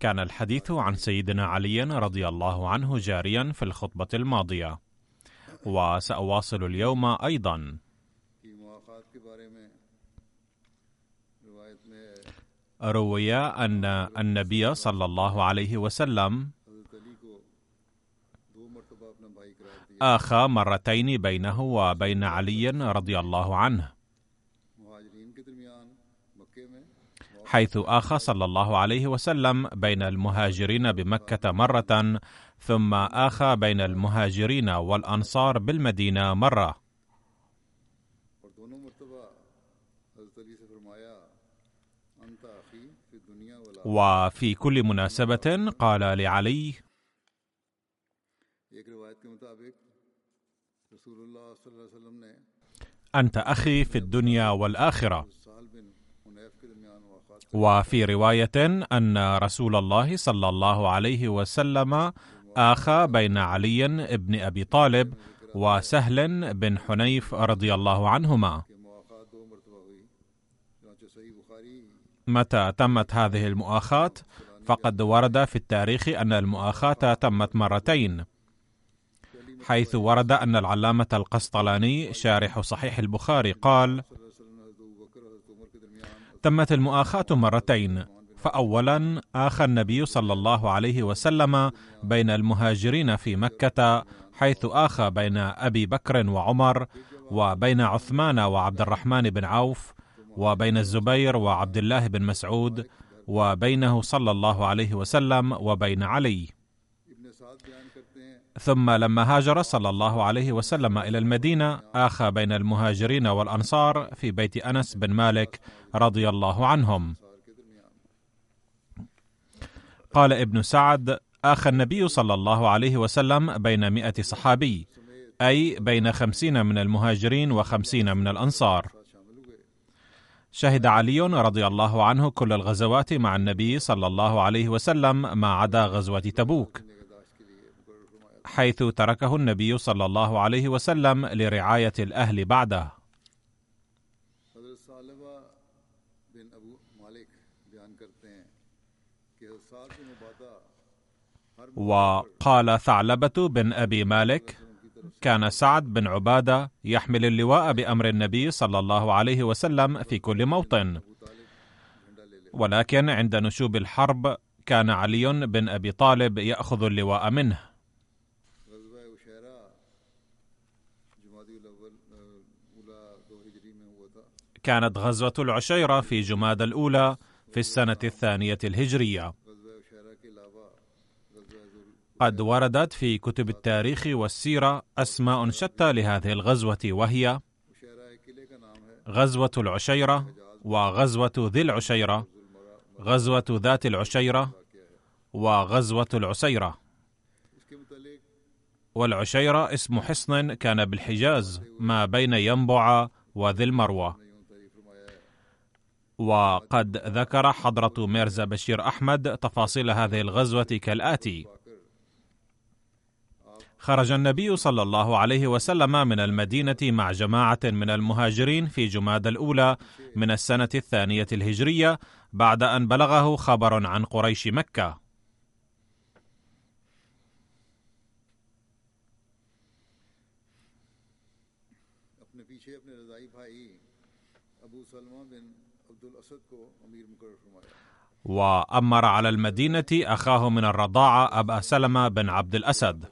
كان الحديث عن سيدنا علي رضي الله عنه جاريا في الخطبة الماضية. وسأواصل اليوم أيضا. روي أن النبي صلى الله عليه وسلم آخى مرتين بينه وبين علي رضي الله عنه. حيث آخى صلى الله عليه وسلم بين المهاجرين بمكة مرة ثم آخى بين المهاجرين والأنصار بالمدينة مرة. وفي كل مناسبة قال لعلي أنت أخي في الدنيا والآخرة. وفي رواية أن رسول الله صلى الله عليه وسلم آخى بين علي بن أبي طالب وسهل بن حنيف رضي الله عنهما. متى تمت هذه المؤاخاة؟ فقد ورد في التاريخ أن المؤاخاة تمت مرتين حيث ورد أن العلامة القسطلاني شارح صحيح البخاري قال تمت المؤاخاة مرتين. فأولا آخى النبي صلى الله عليه وسلم بين المهاجرين في مكة حيث آخى بين أبي بكر وعمر وبين عثمان وعبد الرحمن بن عوف وبين الزبير وعبد الله بن مسعود وبينه صلى الله عليه وسلم وبين علي. ثم لما هاجر صلى الله عليه وسلم إلى المدينة آخى بين المهاجرين والأنصار في بيت أنس بن مالك رضي الله عنهم. قال ابن سعد آخى النبي صلى الله عليه وسلم بين مئة صحابي أي بين خمسين من المهاجرين وخمسين من الأنصار. شهد علي رضي الله عنه كل الغزوات مع النبي صلى الله عليه وسلم ما عدا غزوة تبوك. حيث تركه النبي صلى الله عليه وسلم لرعاية الأهل بعده. وقال ثعلبة بن أبي مالك كان سعد بن عبادة يحمل اللواء بأمر النبي صلى الله عليه وسلم في كل موطن. ولكن عند نشوب الحرب كان علي بن أبي طالب يأخذ اللواء منه. كانت غزوة العشيرة في جماد الأولى في السنة الثانية الهجرية. قد وردت في كتب التاريخ والسيرة أسماء شتى لهذه الغزوة وهي غزوة العشيرة وغزوة ذي العشيرة، غزوة ذات العشيرة، وغزوة العسيرة. والعشيرة اسم حصن كان بالحجاز ما بين ينبع وذي المروة وقد ذكر حضرة ميرزا بشير أحمد تفاصيل هذه الغزوة كالآتي: خرج النبي صلى الله عليه وسلم من المدينة مع جماعة من المهاجرين في جماد الأولى من السنة الثانية الهجرية بعد أن بلغه خبر عن قريش مكة. وأمر على المدينة أخاه من الرضاعة أبا سلمة بن عبد الأسد.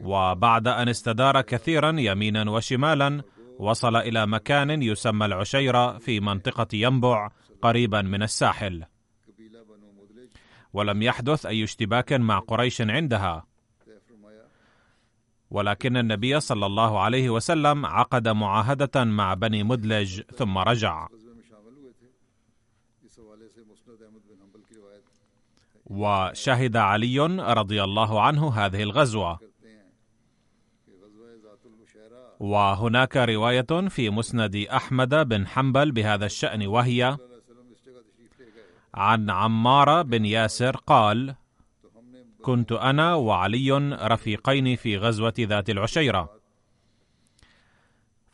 وبعد أن استدار كثيرا يمينا وشمالا وصل إلى مكان يسمى العشيرة في منطقة ينبع قريبا من الساحل. ولم يحدث أي اشتباك مع قريش عندها. ولكن النبي صلى الله عليه وسلم عقد معاهدة مع بني مدلج ثم رجع. وشهد علي رضي الله عنه هذه الغزوة. وهناك رواية في مسند أحمد بن حنبل بهذا الشأن وهي عن عمار بن ياسر قال كنت أنا وعلي رفيقين في غزوة ذات العشيرة.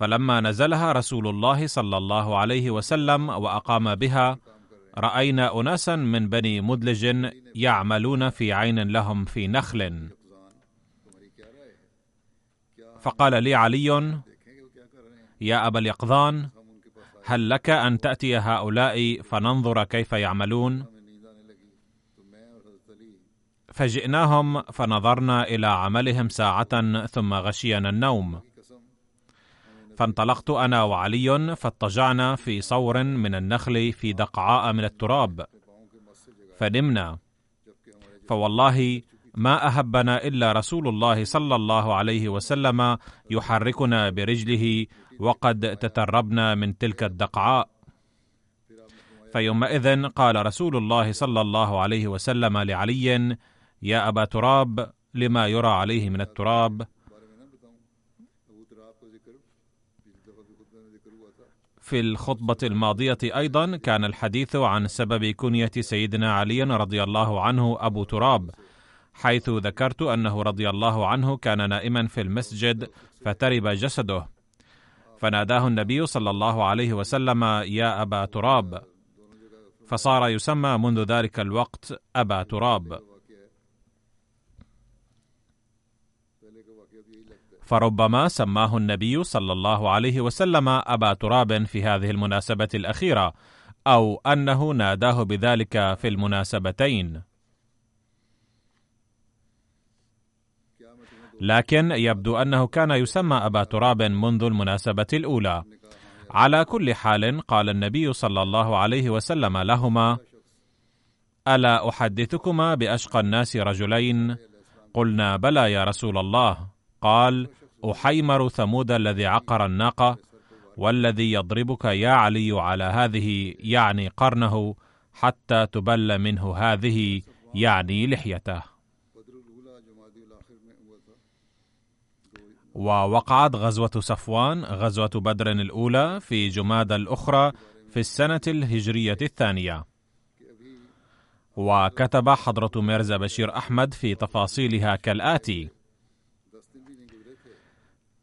فلما نزلها رسول الله صلى الله عليه وسلم وأقام بها رأينا اناسا من بني مدلج يعملون في عين لهم في نخل. فقال لي علي يا ابا اليقظان هل لك أن تأتي هؤلاء فننظر كيف يعملون؟ فجئناهم فنظرنا إلى عملهم ساعة ثم غشينا النوم. فانطلقت أنا وعلي فاضطجعنا في صور من النخل في دقعاء من التراب. فنمنا. فوالله ما أهبنا إلا رسول الله صلى الله عليه وسلم يحركنا برجله وقد تتربنا من تلك الدقعاء. فيومئذ قال رسول الله صلى الله عليه وسلم لعلي يا أبا تراب لما يرى عليه من التراب؟ في الخطبة الماضية أيضا كان الحديث عن سبب كنية سيدنا علي رضي الله عنه أبو تراب حيث ذكرت أنه رضي الله عنه كان نائما في المسجد فترب جسده. فناداه النبي صلى الله عليه وسلم يا أبا تراب. فصار يسمى منذ ذلك الوقت أبا تراب. فربما سماه النبي صلى الله عليه وسلم أبا تراب في هذه المناسبة الأخيرة أو أنه ناداه بذلك في المناسبتين. لكن يبدو أنه كان يسمى أبا تراب منذ المناسبة الأولى. على كل حال قال النبي صلى الله عليه وسلم لهما ألا أحدثكما بأشقى الناس رجلين؟ قلنا بلى يا رسول الله. قال أحيمر ثمود الذي عقر الناقة والذي يضربك يا علي على هذه يعني قرنه حتى تبل منه هذه يعني لحيته ووقعت غزوة صفوان غزوة بدر الأولى في جماد الأخرى في السنة الهجرية الثانية. وكتب حضرة ميرزا بشير أحمد في تفاصيلها كالآتي: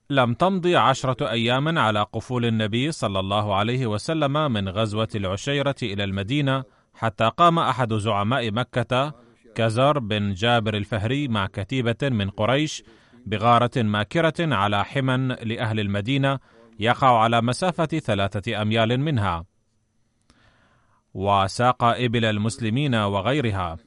لم تمضي عشرة أيام على قفول النبي صلى الله عليه وسلم من غزوة العشيرة إلى المدينة حتى قام أحد زعماء مكة كزر بن جابر الفهري مع كتيبة من قريش بغارة ماكرة على حمى لأهل المدينة يقع على مسافة ثلاثة أميال منها، وساق إبل المسلمين وغيرها،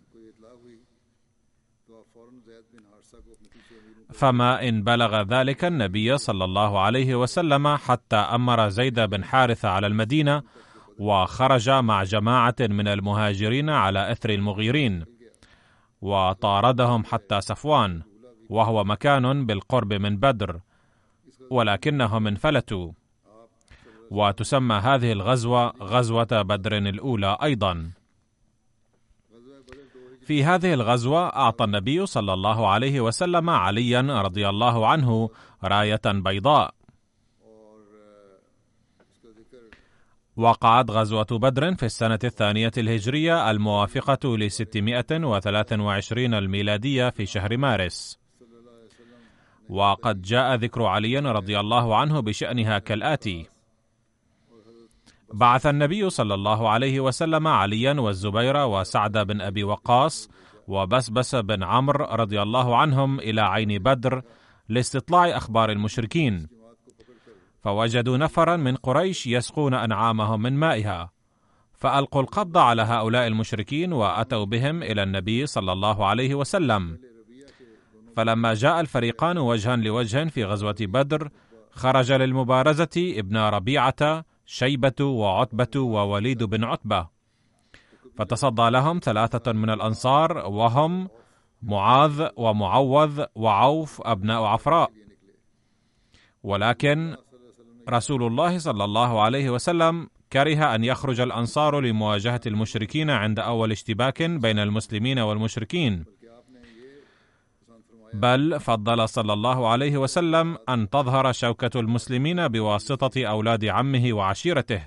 فما إن بلغ ذلك النبي صلى الله عليه وسلم حتى أمر زيد بن حارثة على المدينة، وخرج مع جماعة من المهاجرين على إثر المغيرين، وطاردهم حتى صفوان، وهو مكان بالقرب من بدر ولكنهم انفلتوا. وتسمى هذه الغزوة غزوة بدر الأولى أيضا. في هذه الغزوة أعطى النبي صلى الله عليه وسلم عليا رضي الله عنه راية بيضاء وقعت غزوة بدر في السنة الثانية الهجرية الموافقة ل 623 الميلادية في شهر مارس. وقد جاء ذكر علي رضي الله عنه بشأنها كالآتي: بعث النبي صلى الله عليه وسلم عليا والزبير وسعد بن أبي وقاص وبسبس بن عمرو رضي الله عنهم إلى عين بدر لاستطلاع أخبار المشركين. فوجدوا نفرا من قريش يسقون أنعامهم من مائها. فألقوا القبض على هؤلاء المشركين وأتوا بهم إلى النبي صلى الله عليه وسلم. فلما جاء الفريقان وجها لوجه في غزوة بدر خرج للمبارزة ابن ربيعة شيبة وعتبة ووليد بن عتبة. فتصدى لهم ثلاثة من الأنصار وهم معاذ ومعوذ وعوف أبناء عفراء. ولكن رسول الله صلى الله عليه وسلم كره أن يخرج الأنصار لمواجهة المشركين عند أول اشتباك بين المسلمين والمشركين. بل فضل صلى الله عليه وسلم أن تظهر شوكة المسلمين بواسطة أولاد عمه وعشيرته.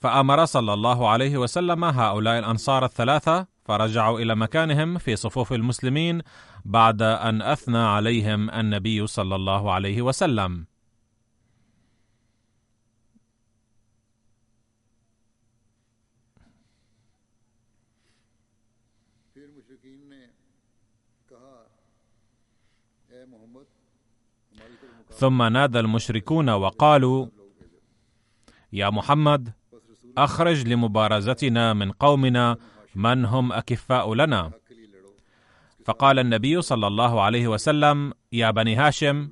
فأمر صلى الله عليه وسلم هؤلاء الأنصار الثلاثة فرجعوا إلى مكانهم في صفوف المسلمين بعد أن أثنى عليهم النبي صلى الله عليه وسلم. ثم نادى المشركون وقالوا يا محمد أخرج لمبارزتنا من قومنا من هم أكفاء لنا. فقال النبي صلى الله عليه وسلم يا بني هاشم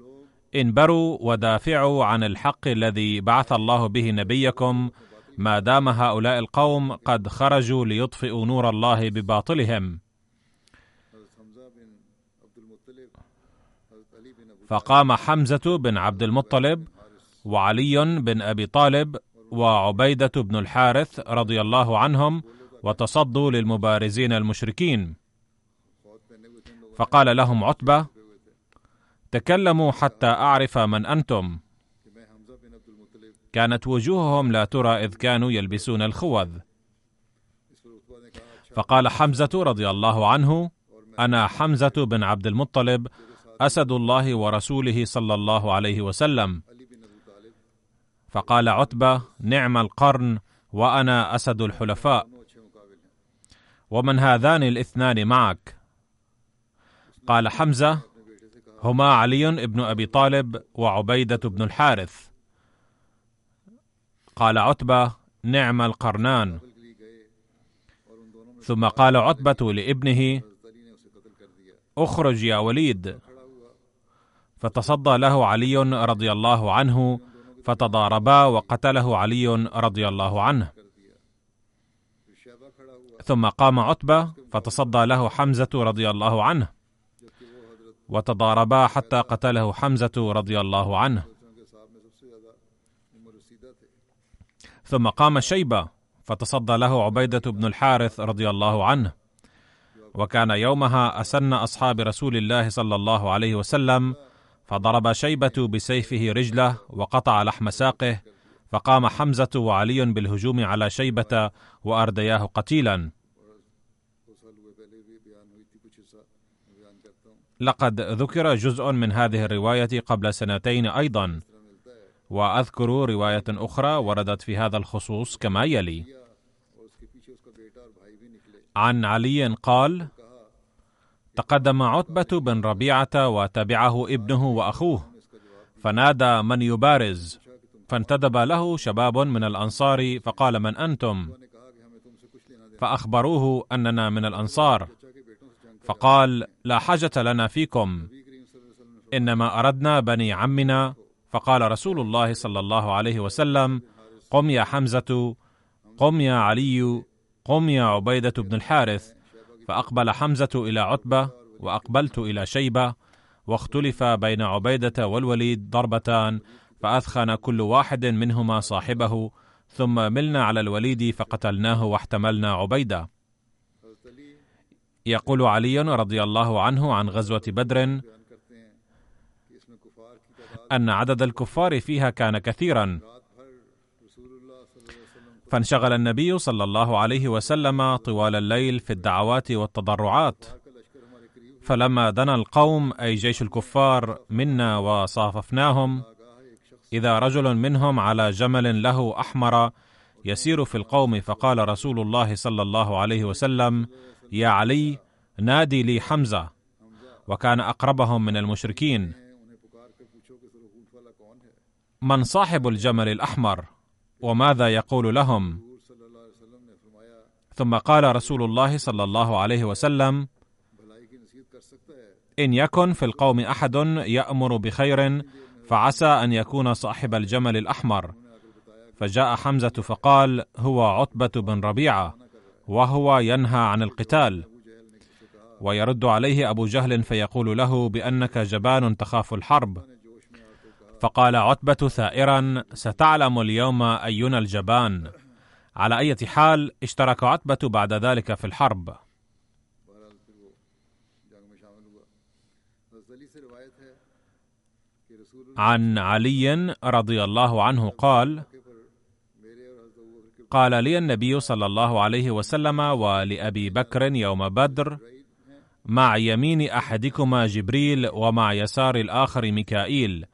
انبروا ودافعوا عن الحق الذي بعث الله به نبيكم ما دام هؤلاء القوم قد خرجوا ليطفئوا نور الله بباطلهم. فقام حمزة بن عبد المطلب وعلي بن أبي طالب وعبيدة بن الحارث رضي الله عنهم وتصدوا للمبارزين المشركين. فقال لهم عتبة تكلموا حتى أعرف من أنتم. كانت وجوههم لا ترى إذ كانوا يلبسون الخوذ. فقال حمزة رضي الله عنه أنا حمزة بن عبد المطلب أسد الله ورسوله صلى الله عليه وسلم. فقال عتبة نعم القرن وأنا أسد الحلفاء. ومن هذان الاثنان معك؟ قال حمزة هما علي بن أبي طالب وعبيدة بن الحارث. قال عتبة نعم القرنان. ثم قال عتبة لابنه اخرج يا وليد. فتصدى له علي رضي الله عنه فتضاربا وقتله علي رضي الله عنه. ثم قام عتبة فتصدى له حمزة رضي الله عنه. وتضاربا حتى قتله حمزة رضي الله عنه. ثم قام شيبة فتصدى له عبيدة بن الحارث رضي الله عنه. وكان يومها أسن أصحاب رسول الله صلى الله عليه وسلم فضرب شيبة بسيفه رجله وقطع لحم ساقه فقام حمزة وعلي بالهجوم على شيبة وأردياه قتيلا. لقد ذكر جزء من هذه الرواية قبل سنتين أيضا وأذكر رواية أخرى وردت في هذا الخصوص كما يلي. عن علي قال تقدم عتبة بن ربيعة وتبعه ابنه وأخوه. فنادى من يبارز. فانتدب له شباب من الأنصار فقال من أنتم؟ فأخبروه أننا من الأنصار. فقال لا حاجة لنا فيكم. إنما أردنا بني عمنا. فقال رسول الله صلى الله عليه وسلم قم يا حمزة قم يا علي قم يا عبيدة بن الحارث. فأقبل حمزة إلى عتبة وأقبلت إلى شيبة واختلف بين عبيدة والوليد ضربتان فأثخن كل واحد منهما صاحبه ثم ملنا على الوليد فقتلناه واحتملنا عبيدة. يقول علي رضي الله عنه عن غزوة بدر أن عدد الكفار فيها كان كثيرا. فانشغل النبي صلى الله عليه وسلم طوال الليل في الدعوات والتضرعات. فلما دنا القوم أي جيش الكفار منا وصاففناهم إذا رجل منهم على جمل له أحمر يسير في القوم فقال رسول الله صلى الله عليه وسلم يا علي نادي لي حمزة. وكان أقربهم من المشركين. من صاحب الجمل الأحمر؟ وماذا يقول لهم؟ ثم قال رسول الله صلى الله عليه وسلم إن يكن في القوم أحد يأمر بخير فعسى أن يكون صاحب الجمل الأحمر. فجاء حمزة فقال هو عتبة بن ربيعة وهو ينهى عن القتال. ويرد عليه أبو جهل فيقول له بأنك جبان تخاف الحرب. فقال عتبة ثائرا ستعلم اليوم أينا الجبان. على أي حال اشترك عتبة بعد ذلك في الحرب. عن علي رضي الله عنه قال قال لي النبي صلى الله عليه وسلم ولأبي بكر يوم بدر مع يمين أحدكما جبريل ومع يسار الآخر ميكائيل.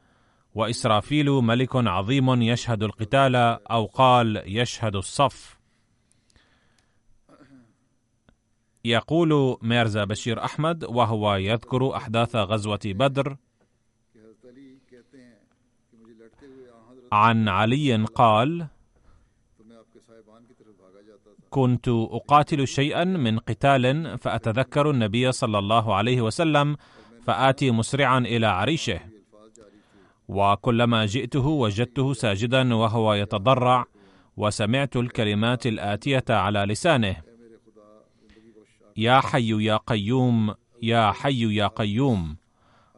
وإسرافيل ملك عظيم يشهد القتال أو قال يشهد الصف. يقول ميرزا بشير أحمد وهو يذكر أحداث غزوة بدر عن علي قال كنت أقاتل شيئا من قتال فأتذكر النبي صلى الله عليه وسلم فآتي مسرعا إلى عريشه. وكلما جئته وجدته ساجدا وهو يتضرع وسمعت الكلمات الآتية على لسانه. يا حي يا قيوم يا حي يا قيوم.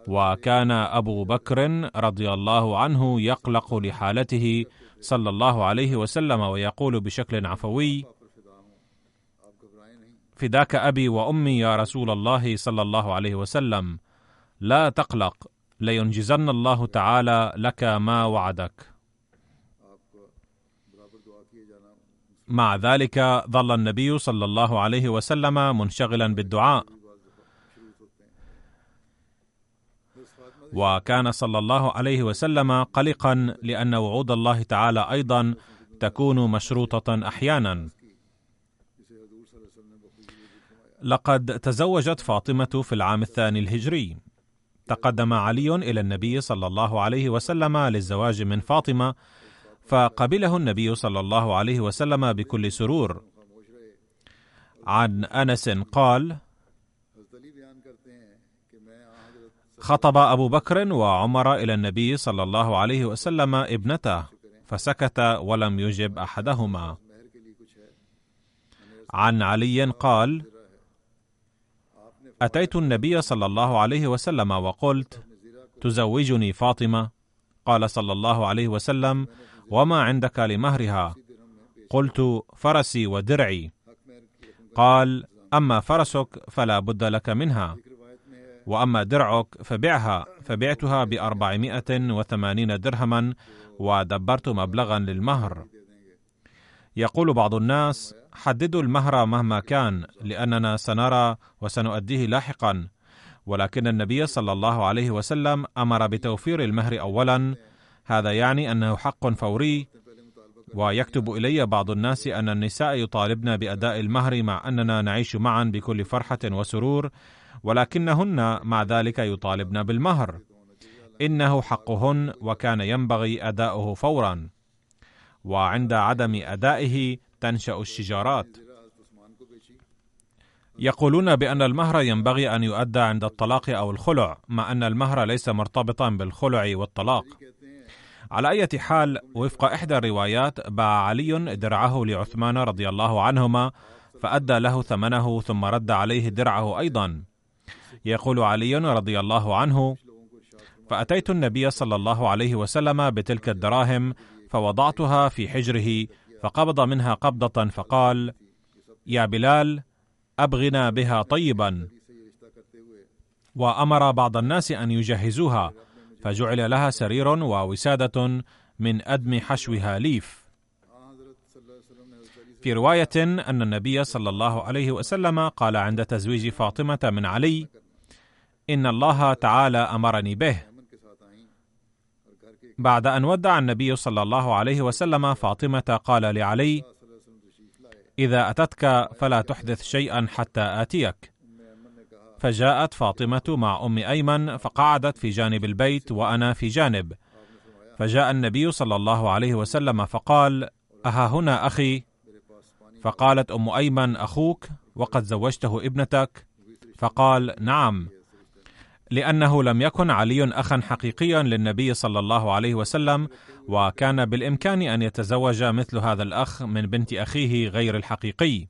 وكان أبو بكر رضي الله عنه يقلق لحالته صلى الله عليه وسلم ويقول بشكل عفوي فداك أبي وأمي يا رسول الله صلى الله عليه وسلم لا تقلق لينجزن الله تعالى لك ما وعدك. مع ذلك ظل النبي صلى الله عليه وسلم منشغلا بالدعاء. وكان صلى الله عليه وسلم قلقا لأن وعود الله تعالى أيضا تكون مشروطة أحيانا. لقد تزوجت فاطمة في العام الثاني الهجري. تقدم علي إلى النبي صلى الله عليه وسلم للزواج من فاطمة فقبله النبي صلى الله عليه وسلم بكل سرور. عن أنس قال خطب أبو بكر وعمر إلى النبي صلى الله عليه وسلم ابنته فسكت ولم يجب أحدهما. عن علي قال أتيت النبي صلى الله عليه وسلم وقلت تزوجني فاطمة؟ قال صلى الله عليه وسلم وما عندك لمهرها؟ قلت فرسي ودرعي. قال أما فرسك فلا بد لك منها وأما درعك فبعها فبعتها بأربعمائة وثمانين درهما ودبرت مبلغا للمهر. يقول بعض الناس حددوا المهر مهما كان لأننا سنرى وسنؤديه لاحقا. ولكن النبي صلى الله عليه وسلم أمر بتوفير المهر اولا. هذا يعني أنه حق فوري. ويكتب إلي بعض الناس أن النساء يطالبن بأداء المهر مع أننا نعيش معا بكل فرحة وسرور ولكنهن مع ذلك يطالبن بالمهر. إنه حقهن وكان ينبغي أداؤه فورا. وعند عدم أدائه تنشأ الشجارات. يقولون بأن المهر ينبغي أن يؤدى عند الطلاق أو الخلع مع أن المهر ليس مرتبطا بالخلع والطلاق. على أي حال وفق إحدى الروايات باع علي درعه لعثمان رضي الله عنهما فأدى له ثمنه ثم رد عليه درعه أيضا. يقول علي رضي الله عنه فأتيت النبي صلى الله عليه وسلم بتلك الدراهم فوضعتها في حجره فقبض منها قبضة فقال يا بلال أبغنا بها طيبا. وأمر بعض الناس أن يجهزوها فجعل لها سرير ووسادة من أدم حشوها ليف. في رواية أن النبي صلى الله عليه وسلم قال عند تزويج فاطمة من علي إن الله تعالى أمرني به. بعد أن ودع النبي صلى الله عليه وسلم فاطمة قال لعلي إذا أتتك فلا تحدث شيئا حتى آتيك. فجاءت فاطمة مع أم أيمن فقعدت في جانب البيت وأنا في جانب. فجاء النبي صلى الله عليه وسلم فقال أها هنا أخي؟ فقالت أم أيمن أخوك وقد زوجته ابنتك. فقال نعم. لأنه لم يكن علي أخا حقيقيا للنبي صلى الله عليه وسلم وكان بالإمكان أن يتزوج مثل هذا الأخ من بنت أخيه غير الحقيقي.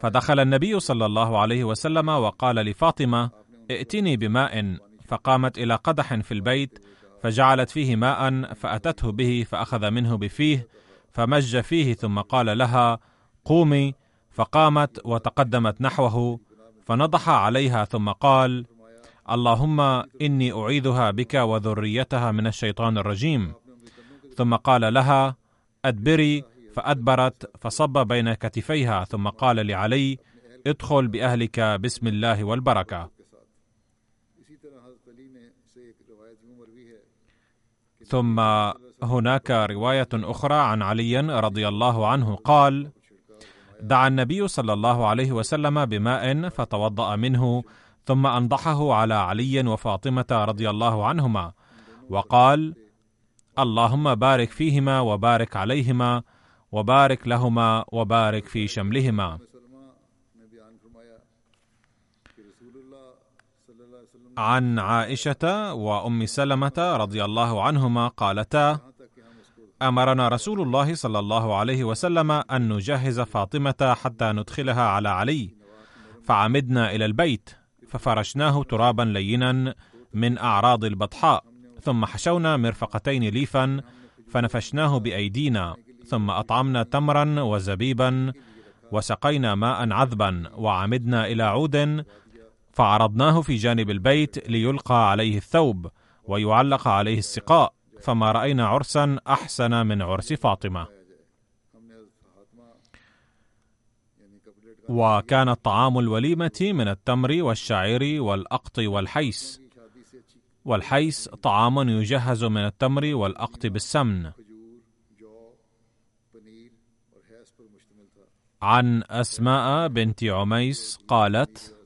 فدخل النبي صلى الله عليه وسلم وقال لفاطمة ائتني بماء فقامت إلى قدح في البيت فجعلت فيه ماء فأتته به فأخذ منه بفيه فمج فيه ثم قال لها قومي فقامت وتقدمت نحوه فنضح عليها ثم قال اللهم إني أعيذها بك وذريتها من الشيطان الرجيم. ثم قال لها أدبري. فأدبرت فصب بين كتفيها ثم قال لعلي ادخل بأهلك بسم الله والبركة. ثم هناك رواية أخرى عن علي رضي الله عنه قال دعا النبي صلى الله عليه وسلم بماء فتوضأ منه ثم أنضحه على علي وفاطمة رضي الله عنهما وقال اللهم بارك فيهما وبارك عليهما وبارك لهما وبارك في شملهما. عن عائشة وأم سلمة رضي الله عنهما قالتا أمرنا رسول الله صلى الله عليه وسلم أن نجهز فاطمة حتى ندخلها على علي. فعمدنا إلى البيت ففرشناه ترابا لينا من أعراض البطحاء ثم حشونا مرفقتين ليفا فنفشناه بأيدينا ثم أطعمنا تمرا وزبيبا وسقينا ماء عذبا وعمدنا إلى عود فعرضناه في جانب البيت ليلقى عليه الثوب ويعلق عليه السقاء. فما رأينا عرسا أحسن من عرس فاطمة. وكان طعام الوليمة من التمر والشعير والأقط والحيس. والحيس طعام يجهز من التمر والأقط بالسمن. عن أسماء بنت عميس قالت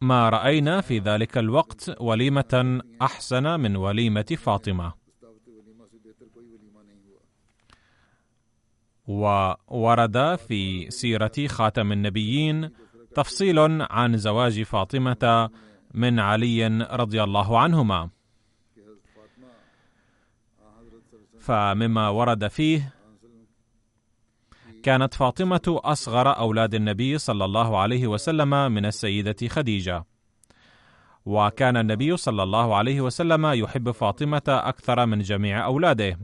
ما رأينا في ذلك الوقت وليمة أحسن من وليمة فاطمة. وورد في سيرة خاتم النبيين تفصيل عن زواج فاطمة من علي رضي الله عنهما. فمما ورد فيه كانت فاطمة أصغر أولاد النبي صلى الله عليه وسلم من السيدة خديجة. وكان النبي صلى الله عليه وسلم يحب فاطمة أكثر من جميع أولاده.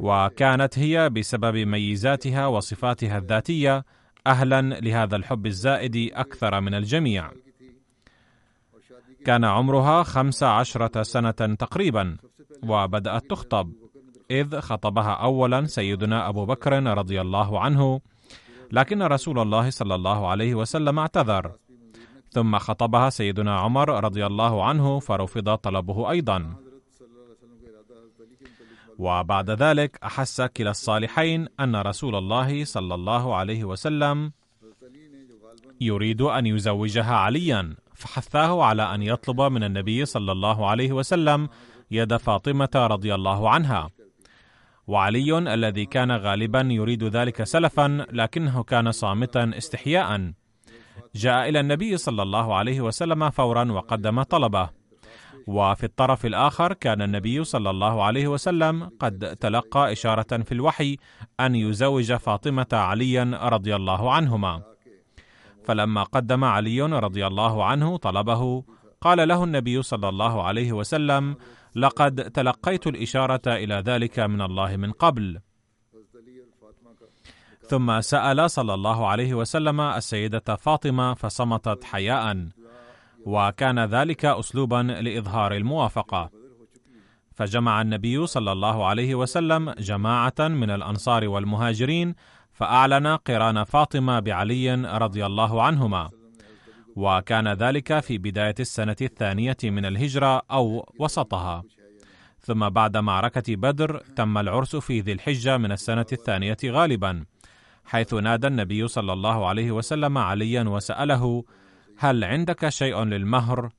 وكانت هي بسبب ميزاتها وصفاتها الذاتية أهلا لهذا الحب الزائد أكثر من الجميع. كان عمرها خمس عشرة سنة تقريبا وبدأت تخطب. إذ خطبها أولا سيدنا أبو بكر رضي الله عنه لكن رسول الله صلى الله عليه وسلم اعتذر. ثم خطبها سيدنا عمر رضي الله عنه فرفض طلبه أيضا. وبعد ذلك أحس كلا الصالحين أن رسول الله صلى الله عليه وسلم يريد أن يزوجها عليا فحثاه على أن يطلب من النبي صلى الله عليه وسلم يد فاطمة رضي الله عنها. وعلي الذي كان غالبا يريد ذلك سلفا لكنه كان صامتا استحياء. جاء إلى النبي صلى الله عليه وسلم فورا وقدم طلبه. وفي الطرف الآخر كان النبي صلى الله عليه وسلم قد تلقى إشارة في الوحي أن يزوج فاطمة عليا رضي الله عنهما. فلما قدم علي رضي الله عنه طلبه قال له النبي صلى الله عليه وسلم لقد تلقيت الإشارة إلى ذلك من الله من قبل. ثم سأل صلى الله عليه وسلم السيدة فاطمة فصمتت حياء وكان ذلك اسلوبا لإظهار الموافقة. فجمع النبي صلى الله عليه وسلم جماعة من الأنصار والمهاجرين فأعلن قران فاطمة بعلي رضي الله عنهما. وكان ذلك في بداية السنة الثانية من الهجرة أو وسطها. ثم بعد معركة بدر تم العرس في ذي الحجة من السنة الثانية غالبا حيث نادى النبي صلى الله عليه وسلم عليا وسأله هل عندك شيء للمهر؟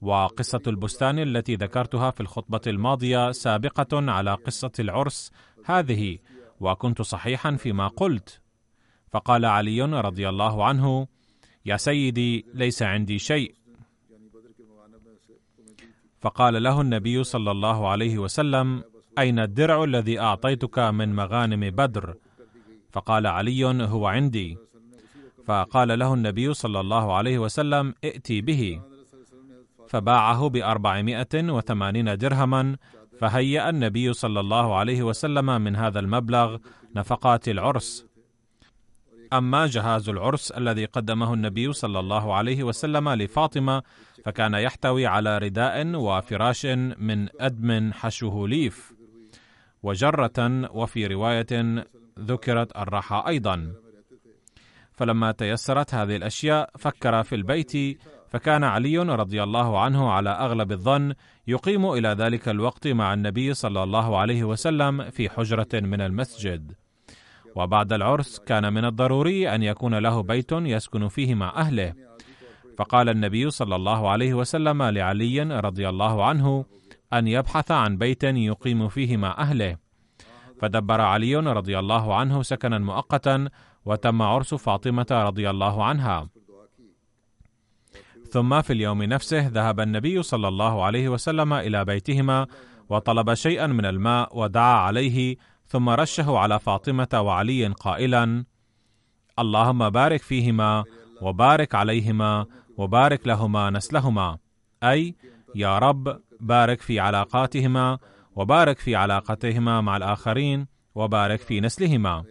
وقصة البستان التي ذكرتها في الخطبة الماضية سابقة على قصة العرس هذه وكنت صحيحا فيما قلت. فقال علي رضي الله عنه يا سيدي ليس عندي شيء. فقال له النبي صلى الله عليه وسلم أين الدرع الذي أعطيتك من مغانم بدر؟ فقال علي هو عندي. فقال له النبي صلى الله عليه وسلم ائتي به. فباعه بأربعمائة وثمانين درهما فهيأ النبي صلى الله عليه وسلم من هذا المبلغ نفقات العرس. أما جهاز العرس الذي قدمه النبي صلى الله عليه وسلم لفاطمة فكان يحتوي على رداء وفراش من أدم حشوه ليف. وجرة وفي رواية ذكرت الراحة أيضا. فلما تيسرت هذه الأشياء فكر في البيت فكان علي رضي الله عنه على أغلب الظن يقيم إلى ذلك الوقت مع النبي صلى الله عليه وسلم في حجرة من المسجد. وبعد العرس كان من الضروري أن يكون له بيت يسكن فيه مع أهله. فقال النبي صلى الله عليه وسلم لعلي رضي الله عنه أن يبحث عن بيت يقيم فيه مع أهله. فدبر علي رضي الله عنه سكنا مؤقتا وتم عرس فاطمة رضي الله عنها. ثم في اليوم نفسه ذهب النبي صلى الله عليه وسلم إلى بيتهما وطلب شيئا من الماء ودعا عليه ثم رشه على فاطمة وعلي قائلا اللهم بارك فيهما وبارك عليهما وبارك لهما نسلهما. أي يا رب بارك في علاقاتهما وبارك في علاقتهما مع الآخرين وبارك في نسلهما.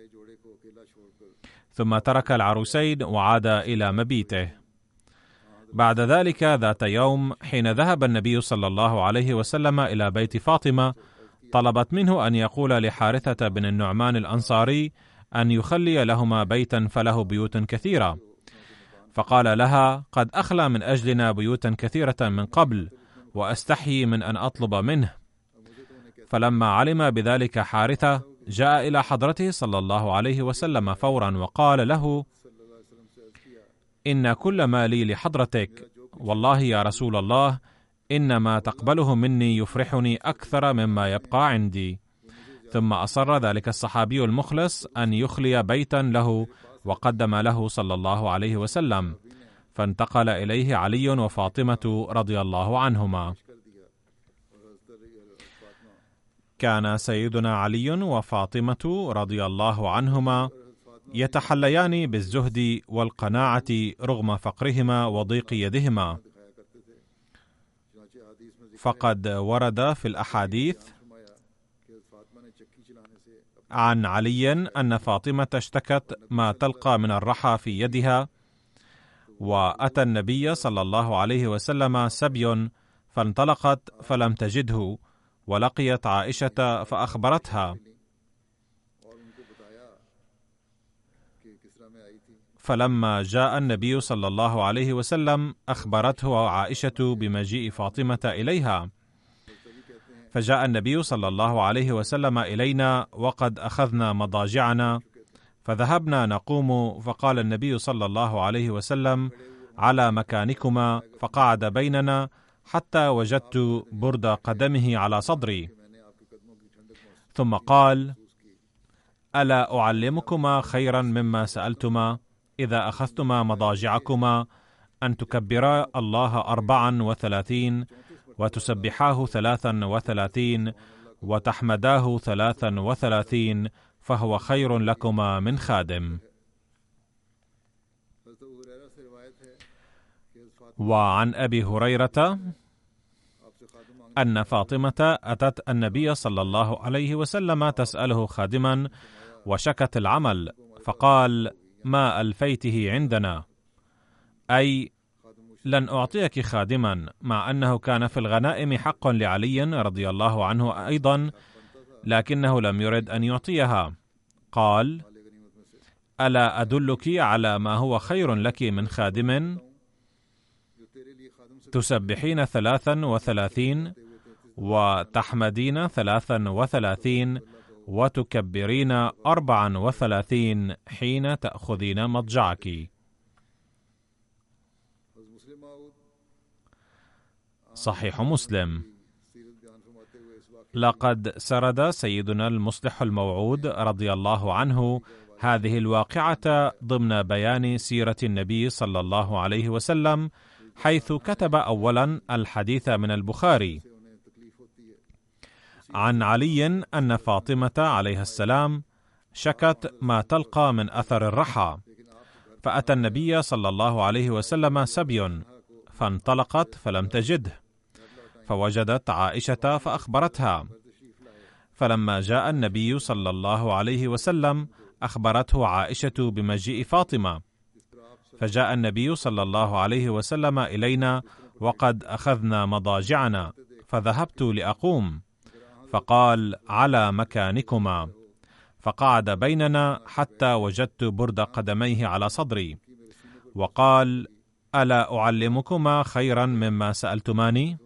ثم ترك العروسين وعاد إلى مبيته. بعد ذلك ذات يوم حين ذهب النبي صلى الله عليه وسلم إلى بيت فاطمة طلبت منه أن يقول لحارثة بن النعمان الأنصاري أن يخلي لهما بيتا فله بيوت كثيرة. فقال لها قد أخلى من أجلنا بيوتا كثيرة من قبل واستحيي من أن أطلب منه. فلما علم بذلك حارثة جاء إلى حضرته صلى الله عليه وسلم فورا وقال له إن كل ما لي لحضرتك والله يا رسول الله ان ما تقبله مني يفرحني أكثر مما يبقى عندي. ثم أصر ذلك الصحابي المخلص أن يخلي بيتا له وقدم له صلى الله عليه وسلم فانتقل إليه علي وفاطمة رضي الله عنهما. كان سيدنا علي وفاطمة رضي الله عنهما يتحليان بالزهد والقناعة رغم فقرهما وضيق يدهما. فقد ورد في الأحاديث عن علي أن فاطمة اشتكت ما تلقى من الرحى في يدها وأتى النبي صلى الله عليه وسلم سبي فانطلقت فلم تجده ولقيت عائشة فأخبرتها. فلما جاء النبي صلى الله عليه وسلم أخبرته عائشة بمجيء فاطمة إليها. فجاء النبي صلى الله عليه وسلم إلينا وقد أخذنا مضاجعنا فذهبنا نقوم فقال النبي صلى الله عليه وسلم على مكانكما فقعد بيننا حتى وجدت برد قدمه على صدري. ثم قال ألا أعلمكما خيرا مما سألتما؟ إذا أخذتما مضاجعكما أن تكبرا الله أربعا وثلاثين وتسبحاه ثلاثا وثلاثين وتحمداه ثلاثا وثلاثين فهو خير لكما من خادم. وعن أبي هريرة أن فاطمة أتت النبي صلى الله عليه وسلم تسأله خادما وشكت العمل فقال ما الفيته عندنا. أي لن أعطيك خادما مع أنه كان في الغنائم حق لعلي رضي الله عنه أيضا لكنه لم يرد أن يعطيها. قال ألا أدلك على ما هو خير لك من خادم؟ تسبحين ثلاثا وثلاثين وتحمدين ثلاثا وثلاثين وتكبرين أربعا وثلاثين حين تأخذين مضجعك. صحيح مسلم. لقد سرد سيدنا المصلح الموعود رضي الله عنه هذه الواقعة ضمن بيان سيرة النبي صلى الله عليه وسلم حيث كتب اولا الحديث من البخاري. عن علي أن فاطمة عليها السلام شكت ما تلقى من أثر الرحى فأتى النبي صلى الله عليه وسلم سبي فانطلقت فلم تجده فوجدت عائشة فأخبرتها. فلما جاء النبي صلى الله عليه وسلم أخبرته عائشة بمجيء فاطمة فجاء النبي صلى الله عليه وسلم إلينا وقد أخذنا مضاجعنا فذهبت لأقوم. فقال على مكانكما. فقعد بيننا حتى وجدت برد قدميه على صدري. وقال ألا أعلمكما خيرا مما سألتماني؟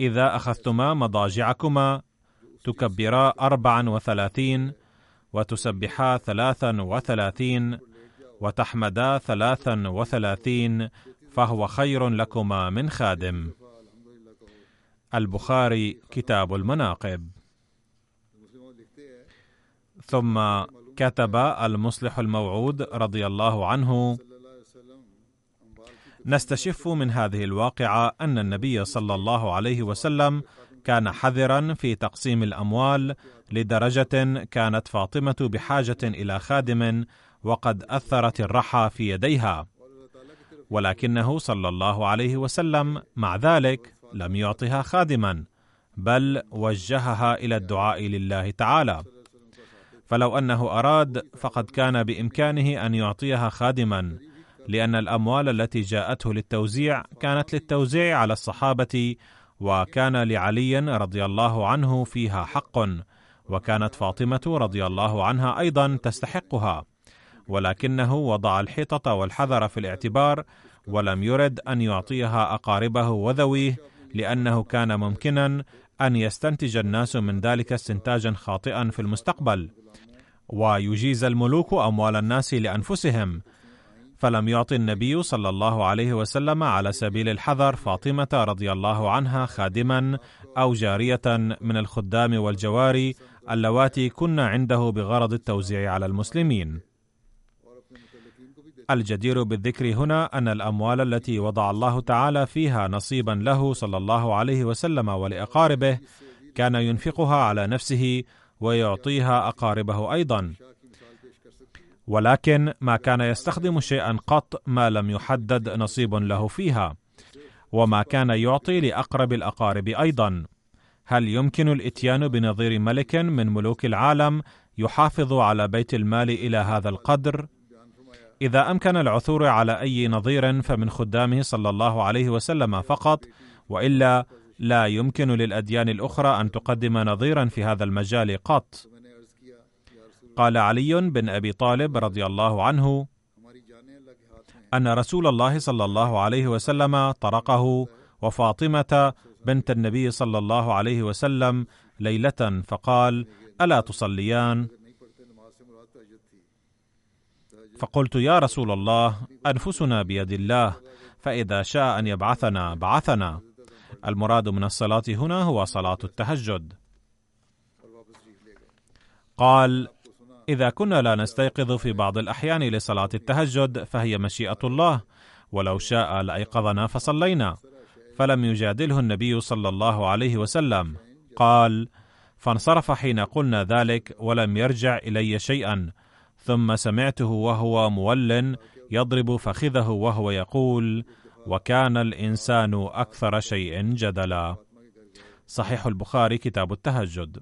إذا أخذتما مضاجعكما تكبرا اربعا وثلاثين وتسبحا ثلاثا وثلاثين وتحمدا ثلاثا وثلاثين فهو خير لكما من خادم. البخاري كتاب المناقب. ثم كتب المصلح الموعود رضي الله عنه. نستشف من هذه الواقعة أن النبي صلى الله عليه وسلم كان حذرا في تقسيم الأموال لدرجة كانت فاطمة بحاجة إلى خادم وقد أثرت الرحى في يديها. ولكنه صلى الله عليه وسلم مع ذلك لم يعطها خادما بل وجهها إلى الدعاء لله تعالى. فلو أنه أراد فقد كان بإمكانه أن يعطيها خادما لأن الأموال التي جاءته للتوزيع كانت للتوزيع على الصحابة وكان لعلي رضي الله عنه فيها حق وكانت فاطمة رضي الله عنها أيضا تستحقها. ولكنه وضع الحيطة والحذر في الاعتبار ولم يرد أن يعطيها أقاربه وذويه لأنه كان ممكنا أن يستنتج الناس من ذلك استنتاجا خاطئا في المستقبل ويجيز الملوك أموال الناس لأنفسهم. فلم يعطي النبي صلى الله عليه وسلم على سبيل الحذر فاطمة رضي الله عنها خادما أو جارية من الخدام والجواري اللواتي كن عنده بغرض التوزيع على المسلمين. الجدير بالذكر هنا أن الأموال التي وضع الله تعالى فيها نصيبا له صلى الله عليه وسلم ولأقاربه كان ينفقها على نفسه ويعطيها أقاربه أيضا. ولكن ما كان يستخدم شيئا قط ما لم يحدد نصيب له فيها وما كان يعطي لأقرب الأقارب أيضا. هل يمكن الإتيان بنظير ملك من ملوك العالم يحافظ على بيت المال إلى هذا القدر؟ إذا أمكن العثور على أي نظير فمن خدامه صلى الله عليه وسلم فقط وإلا لا يمكن للأديان الأخرى أن تقدم نظيرا في هذا المجال قط. قال علي بن أبي طالب رضي الله عنه أن رسول الله صلى الله عليه وسلم طرقه وفاطمة بنت النبي صلى الله عليه وسلم ليلة فقال ألا تصليان؟ فقلت يا رسول الله أنفسنا بيد الله فإذا شاء أن يبعثنا بعثنا. المراد من الصلاة هنا هو صلاة التهجد. قال إذا كنا لا نستيقظ في بعض الأحيان لصلاة التهجد فهي مشيئة الله. ولو شاء لأيقظنا فصلينا. فلم يجادله النبي صلى الله عليه وسلم. قال فانصرف حين قلنا ذلك ولم يرجع إلي شيئا. ثم سمعته وهو مول يضرب فخذه وهو يقول وكان الإنسان أكثر شيء جدلا. صحيح البخاري كتاب التهجد.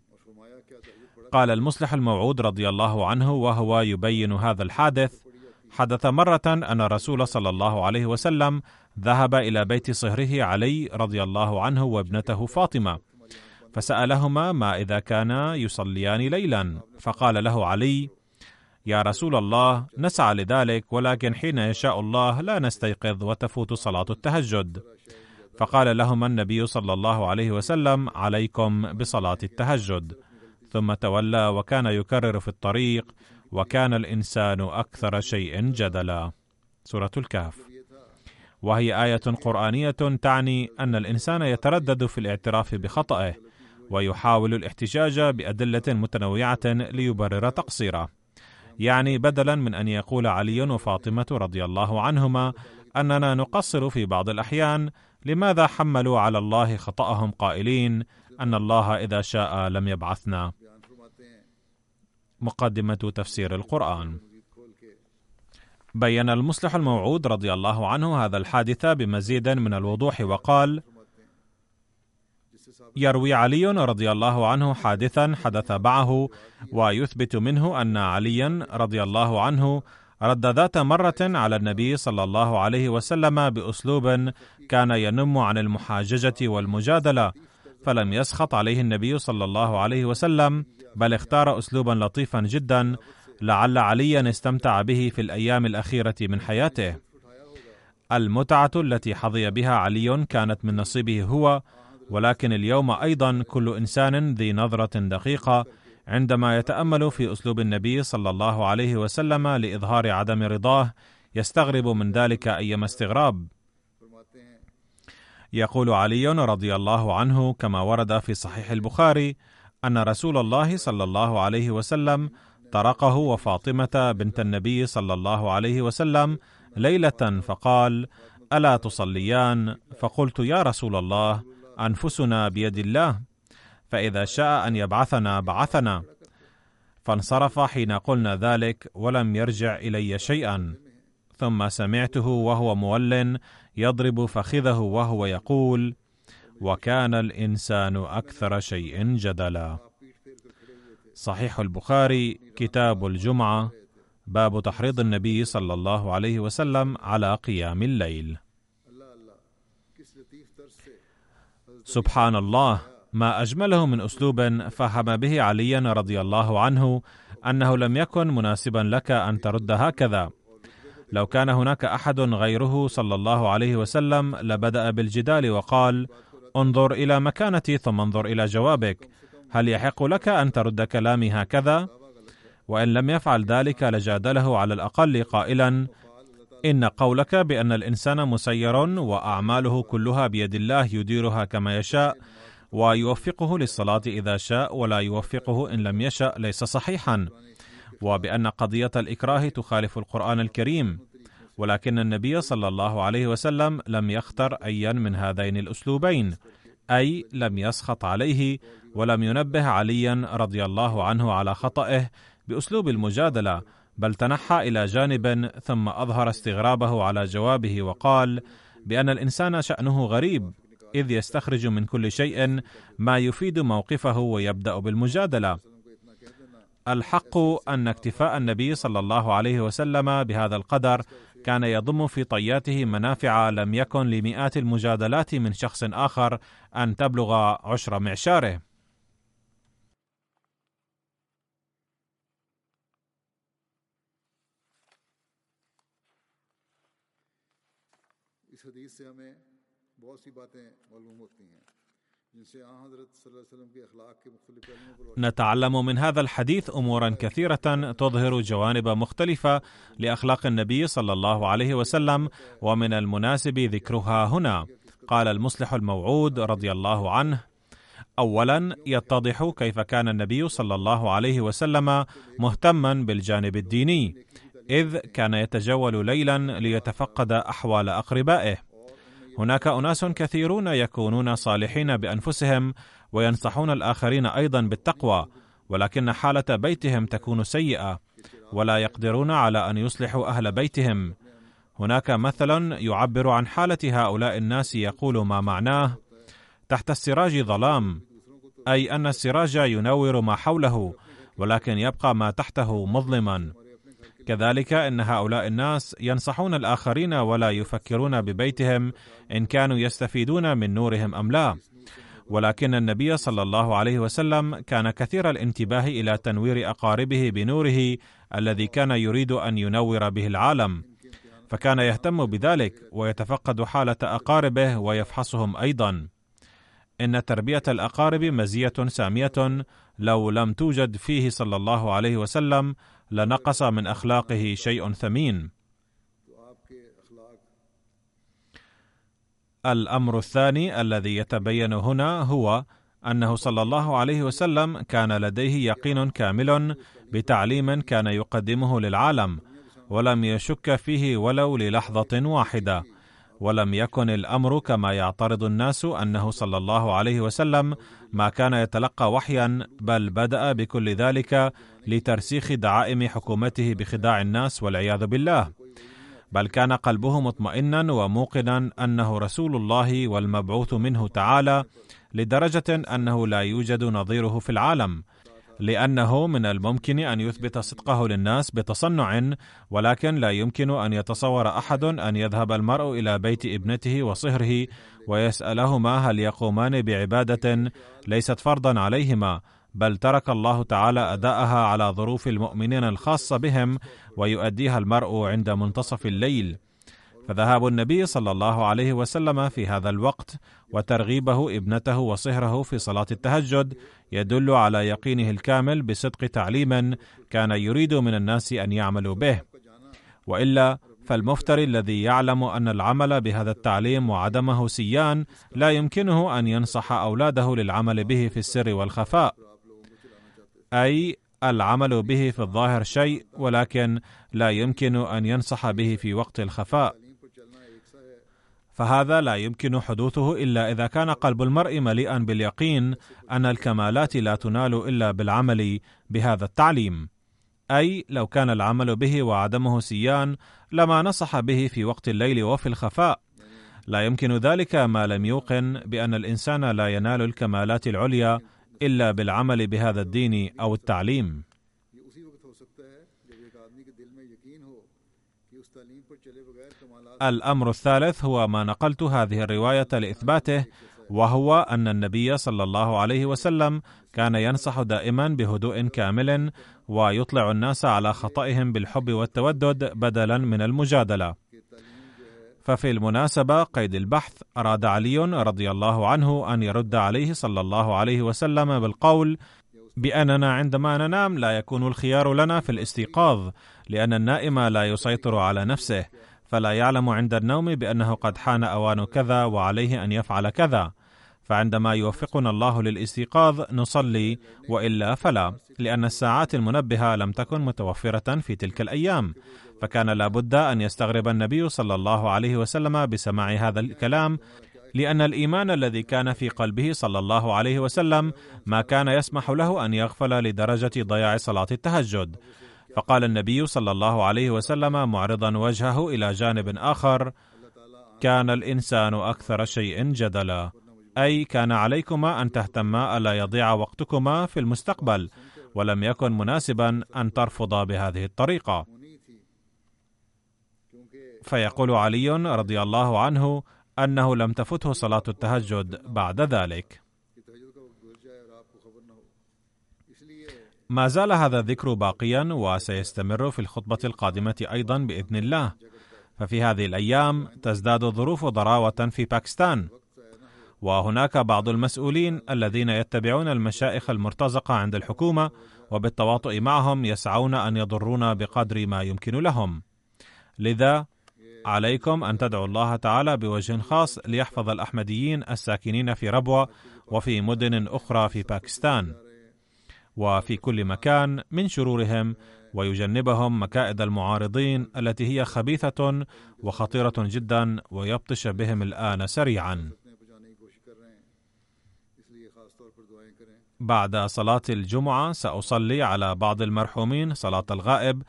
قال المصلح الموعود رضي الله عنه وهو يبين هذا الحادث حدث مرة أن الرسول صلى الله عليه وسلم ذهب إلى بيت صهره علي رضي الله عنه وابنته فاطمة، فسألهما ما إذا كانا يصليان ليلا، فقال له علي: يا رسول الله نسعى لذلك ولكن حين يشاء الله لا نستيقظ وتفوت صلاة التهجد. فقال لهما النبي صلى الله عليه وسلم: عليكم بصلاة التهجد. ثم تولى وكان يكرر في الطريق: وكان الإنسان أكثر شيء جدلا سورة الكهف وهي آية قرآنية تعني أن الإنسان يتردد في الاعتراف بخطئه ويحاول الاحتجاج بأدلة متنوعة ليبرر تقصيره يعني بدلا من أن يقول علي وفاطمة رضي الله عنهما أننا نقصر في بعض الأحيان لماذا حملوا على الله خطأهم قائلين أن الله إذا شاء لم يبعثنا؟ مقدمة تفسير القرآن. بين المصلح الموعود رضي الله عنه هذا الحادث بمزيد من الوضوح وقال يروي علي رضي الله عنه حادثا حدث معه ويثبت منه أن عليا رضي الله عنه رد ذات مرة على النبي صلى الله عليه وسلم بأسلوب كان ينم عن المحاججة والمجادلة فلم يسخط عليه النبي صلى الله عليه وسلم بل اختار اسلوبا لطيفا جدا لعل عليا استمتع به في الأيام الأخيرة من حياته. المتعة التي حظي بها علي كانت من نصيبه هو ولكن اليوم أيضا كل إنسان ذي نظرة دقيقة عندما يتأمل في أسلوب النبي صلى الله عليه وسلم لإظهار عدم رضاه يستغرب من ذلك أيما استغراب. يقول علي رضي الله عنه كما ورد في صحيح البخاري أن رسول الله صلى الله عليه وسلم طرقه وفاطمة بنت النبي صلى الله عليه وسلم ليلة فقال ألا تصليان؟ فقلت يا رسول الله أنفسنا بيد الله فإذا شاء أن يبعثنا بعثنا. فانصرف حين قلنا ذلك ولم يرجع إلي شيئا. ثم سمعته وهو مول يضرب فخذه وهو يقول وكان الإنسان أكثر شيء جدلا. صحيح البخاري كتاب الجمعة باب تحريض النبي صلى الله عليه وسلم على قيام الليل. سبحان الله ما أجمله من أسلوب فهم به عليا رضي الله عنه أنه لم يكن مناسبا لك أن ترد هكذا. لو كان هناك أحد غيره صلى الله عليه وسلم لبدأ بالجدال وقال انظر إلى مكانتي ثم انظر إلى جوابك هل يحق لك أن ترد كلامي هكذا؟ وإن لم يفعل ذلك لجادله على الأقل قائلا إن قولك بأن الإنسان مسير وأعماله كلها بيد الله يديرها كما يشاء ويوفقه للصلاة إذا شاء ولا يوفقه إن لم يشا ليس صحيحا. وبأن قضية الإكراه تخالف القرآن الكريم. ولكن النبي صلى الله عليه وسلم لم يختر ايا من هذين الأسلوبين أي لم يسخط عليه ولم ينبه عليا رضي الله عنه على خطئه بأسلوب المجادلة. بل تنحى إلى جانب ثم أظهر استغرابه على جوابه وقال بأن الإنسان شأنه غريب إذ يستخرج من كل شيء ما يفيد موقفه ويبدأ بالمجادلة. الحق أن اكتفاء النبي صلى الله عليه وسلم بهذا القدر كان يضم في طياته منافع لم يكن لمئات المجادلات من شخص آخر أن تبلغ عشر معشاره. حدیث سے ہمیں بہت سی باتیں معلوم ہوتی ہیں نتعلم من هذا الحديث أمورا كثيرة تظهر جوانب مختلفة لأخلاق النبي صلى الله عليه وسلم ومن المناسب ذكرها هنا. قال المصلح الموعود رضي الله عنه اولا يتضح كيف كان النبي صلى الله عليه وسلم مهتما بالجانب الديني إذ كان يتجول ليلا ليتفقد أحوال أقربائه. هناك أناس كثيرون يكونون صالحين بأنفسهم وينصحون الآخرين أيضا بالتقوى ولكن حالة بيتهم تكون سيئة ولا يقدرون على أن يصلحوا أهل بيتهم. هناك مثل يعبر عن حالة هؤلاء الناس يقول ما معناه تحت السراج ظلام أي أن السراج ينور ما حوله ولكن يبقى ما تحته مظلما. كذلك إن هؤلاء الناس ينصحون الآخرين ولا يفكرون ببيتهم إن كانوا يستفيدون من نورهم أم لا. ولكن النبي صلى الله عليه وسلم كان كثير الانتباه إلى تنوير أقاربه بنوره الذي كان يريد أن ينور به العالم. فكان يهتم بذلك ويتفقد حالة أقاربه ويفحصهم أيضا. إن تربية الأقارب مزية سامية لو لم توجد فيه صلى الله عليه وسلم لنقص من أخلاقه شيء ثمين. الأمر الثاني الذي يتبين هنا هو أنه صلى الله عليه وسلم كان لديه يقين كامل بتعليم كان يقدمه للعالم ولم يشك فيه ولو للحظة واحدة. ولم يكن الأمر كما يعترض الناس أنه صلى الله عليه وسلم ما كان يتلقى وحيا بل بدأ بكل ذلك لترسيخ دعائم حكومته بخداع الناس والعياذ بالله. بل كان قلبه مطمئنا وموقنا أنه رسول الله والمبعوث منه تعالى لدرجة أنه لا يوجد نظيره في العالم لأنه من الممكن أن يثبت صدقه للناس بتصنع ولكن لا يمكن أن يتصور أحد أن يذهب المرء إلى بيت ابنته وصهره ويسألهما هل يقومان بعبادة ليست فرضا عليهما. بل ترك الله تعالى أداءها على ظروف المؤمنين الخاصه بهم ويؤديها المرء عند منتصف الليل. فذهاب النبي صلى الله عليه وسلم في هذا الوقت وترغيبه ابنته وصهره في صلاة التهجد يدل على يقينه الكامل بصدق تعليم كان يريد من الناس أن يعملوا به. وإلا فالمفتري الذي يعلم أن العمل بهذا التعليم وعدمه سيان لا يمكنه أن ينصح أولاده للعمل به في السر والخفاء. أي العمل به في الظاهر شيء ولكن لا يمكن أن ينصح به في وقت الخفاء. فهذا لا يمكن حدوثه إلا إذا كان قلب المرء مليئا باليقين أن الكمالات لا تنال إلا بالعمل بهذا التعليم. أي لو كان العمل به وعدمه سيان لما نصح به في وقت الليل وفي الخفاء. لا يمكن ذلك ما لم يوقن بأن الإنسان لا ينال الكمالات العليا إلا بالعمل بهذا الدين أو التعليم. الأمر الثالث هو ما نقلت هذه الرواية لإثباته وهو أن النبي صلى الله عليه وسلم كان ينصح دائما بهدوء كامل ويطلع الناس على خطئهم بالحب والتودد بدلا من المجادلة. ففي المناسبة قيد البحث أراد علي رضي الله عنه أن يرد عليه صلى الله عليه وسلم بالقول بأننا عندما ننام لا يكون الخيار لنا في الاستيقاظ لأن النائم لا يسيطر على نفسه فلا يعلم عند النوم بأنه قد حان أوان كذا وعليه أن يفعل كذا. فعندما يوفقنا الله للاستيقاظ نصلي وإلا فلا لأن الساعات المنبهة لم تكن متوفرة في تلك الأيام. فكان لابد أن يستغرب النبي صلى الله عليه وسلم بسماع هذا الكلام لأن الإيمان الذي كان في قلبه صلى الله عليه وسلم ما كان يسمح له أن يغفل لدرجة ضياع صلاة التهجد. فقال النبي صلى الله عليه وسلم معرضا وجهه إلى جانب آخر كان الإنسان أكثر شيء جدلا. أي كان عليكما أن تهتما ألا يضيع وقتكما في المستقبل ولم يكن مناسبا أن ترفضا بهذه الطريقة. فيقول علي رضي الله عنه أنه لم تفته صلاة التهجد بعد ذلك. ما زال هذا الذكر باقيا وسيستمر في الخطبة القادمة أيضا بإذن الله. ففي هذه الأيام تزداد الظروف ضراوة في باكستان. وهناك بعض المسؤولين الذين يتبعون المشائخ المرتزقة عند الحكومة وبالتواطؤ معهم يسعون أن يضرونا بقدر ما يمكن لهم. لذا عليكم أن تدعوا الله تعالى بوجه خاص ليحفظ الأحمديين الساكنين في ربوة وفي مدن أخرى في باكستان. وفي كل مكان من شرورهم ويجنبهم مكائد المعارضين التي هي خبيثة وخطيرة جدا ويبطش بهم الآن سريعا. بعد صلاة الجمعة سأصلي على بعض المرحومين صلاة الغائب